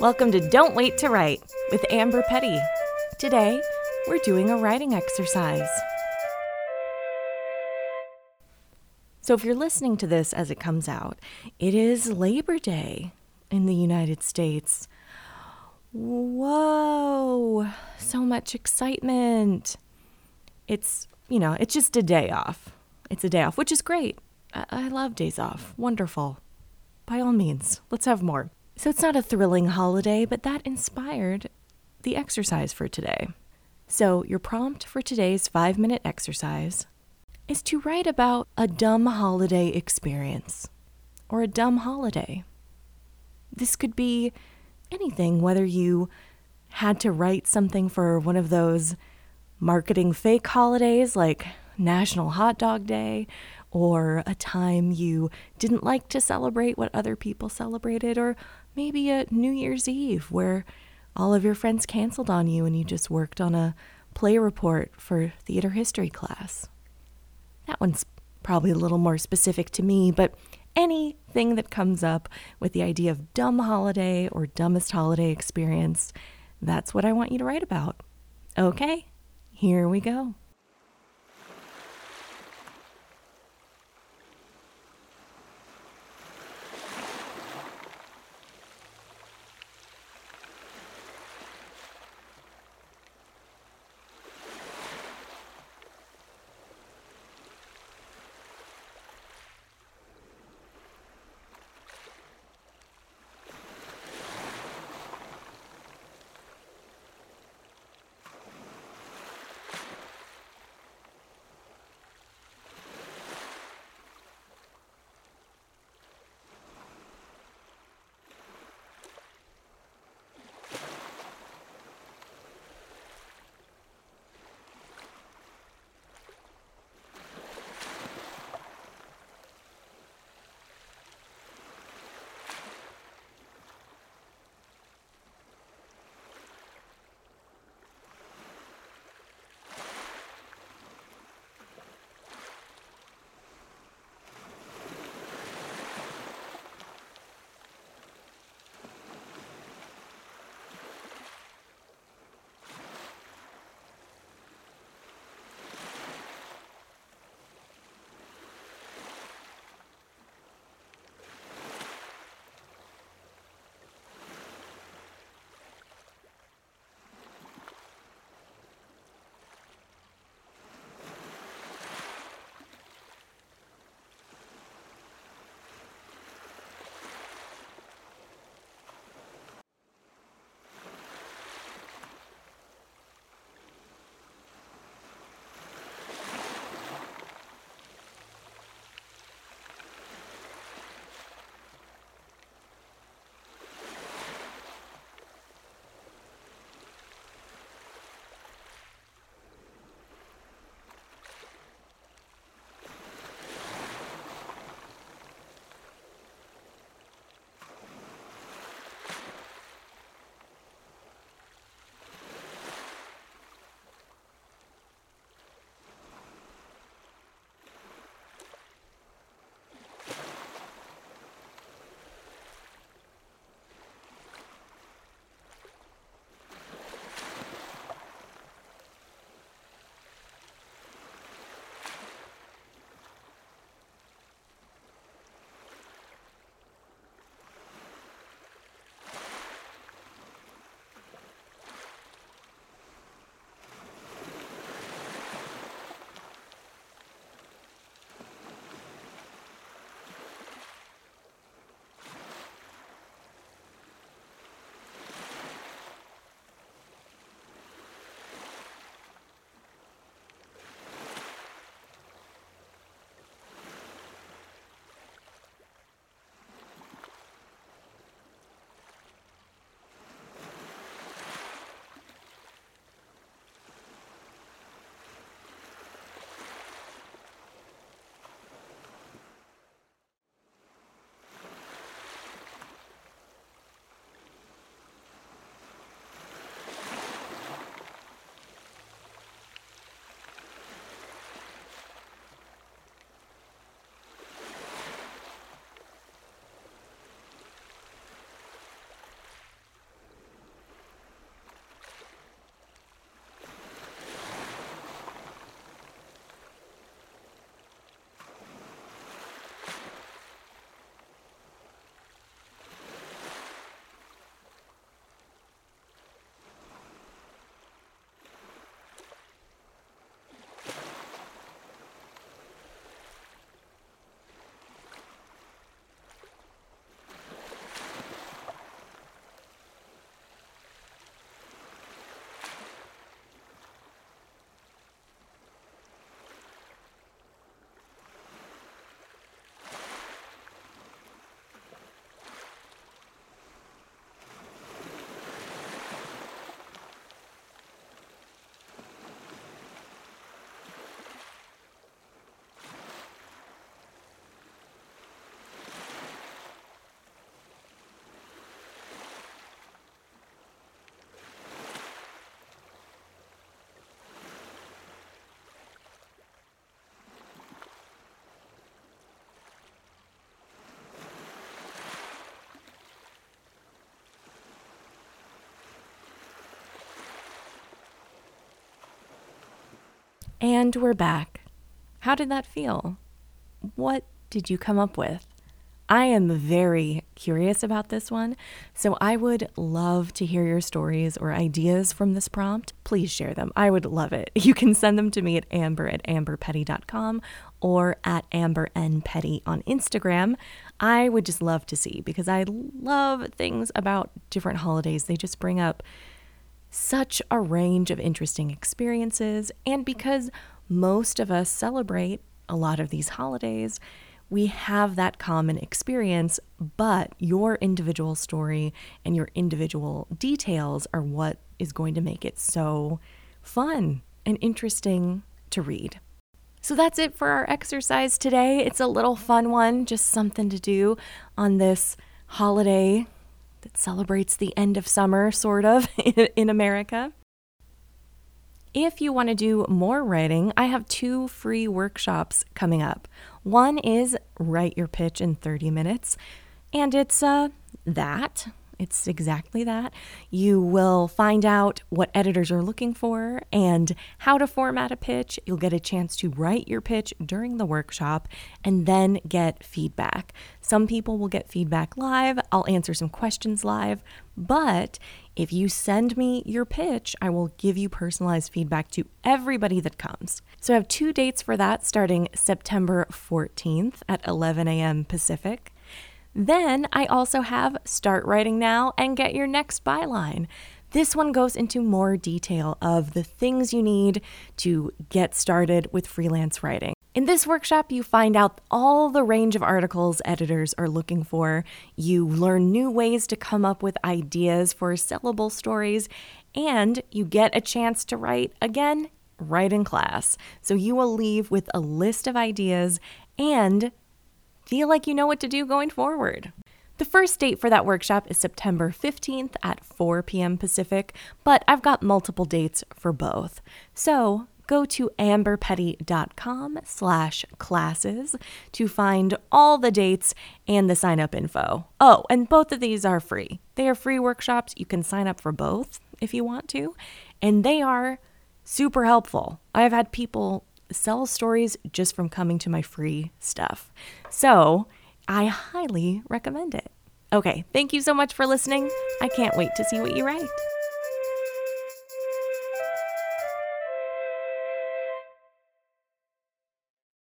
Welcome to Don't Wait to Write with Amber Petty. Today, we're doing a writing exercise. So, if you're listening to this as it comes out, it is Labor Day in the United States. Whoa, so much excitement. It's, you know, it's just a day off. It's a day off, which is great. I, I love days off. Wonderful. By all means, let's have more. So it's not a thrilling holiday, but that inspired the exercise for today. So, your prompt for today's five minute exercise is to write about a dumb holiday experience or a dumb holiday. This could be anything, whether you had to write something for one of those marketing fake holidays like National Hot Dog Day, or a time you didn't like to celebrate what other people celebrated, or maybe a New Year's Eve where all of your friends canceled on you and you just worked on a play report for theater history class. That one's probably a little more specific to me, but anything that comes up with the idea of dumb holiday or dumbest holiday experience, that's what I want you to write about. Okay, here we go. And we're back. How did that feel? What did you come up with? I am very curious about this one, so I would love to hear your stories or ideas from this prompt. Please share them. I would love it. You can send them to me at amber at amberpetty.com or at ambernpetty on Instagram. I would just love to see because I love things about different holidays. They just bring up such a range of interesting experiences, and because most of us celebrate a lot of these holidays, we have that common experience, but your individual story and your individual details are what is going to make it so fun and interesting to read. So that's it for our exercise today. It's a little fun one, just something to do on this holiday that celebrates the end of summer, sort of, in America. If you want to do more writing, I have two free workshops coming up. One is Write Your Pitch in 30 Minutes, and it's uh, that it's exactly that. You will find out what editors are looking for and how to format a pitch. You'll get a chance to write your pitch during the workshop and then get feedback. Some people will get feedback live. I'll answer some questions live. But if you send me your pitch, I will give you personalized feedback to everybody that comes. So I have two dates for that starting September 14th at 11 a.m. Pacific then I also have Start Writing Now and Get Your Next Byline. This one goes into more detail of the things you need to get started with freelance writing. In this workshop, you find out all the range of articles editors are looking for. You learn new ways to come up with ideas for sellable stories, and you get a chance to write again right in class. So you will leave with a list of ideas and feel like you know what to do going forward. The first date for that workshop is September 15th at 4 p.m. Pacific, but I've got multiple dates for both. So go to amberpetty.com slash classes to find all the dates and the sign up info. Oh, and both of these are free. They are free workshops. You can sign up for both if you want to, and they are super helpful. I've had people sell stories just from coming to my free stuff. So I highly recommend it. Okay, thank you so much for listening. I can't wait to see what you write.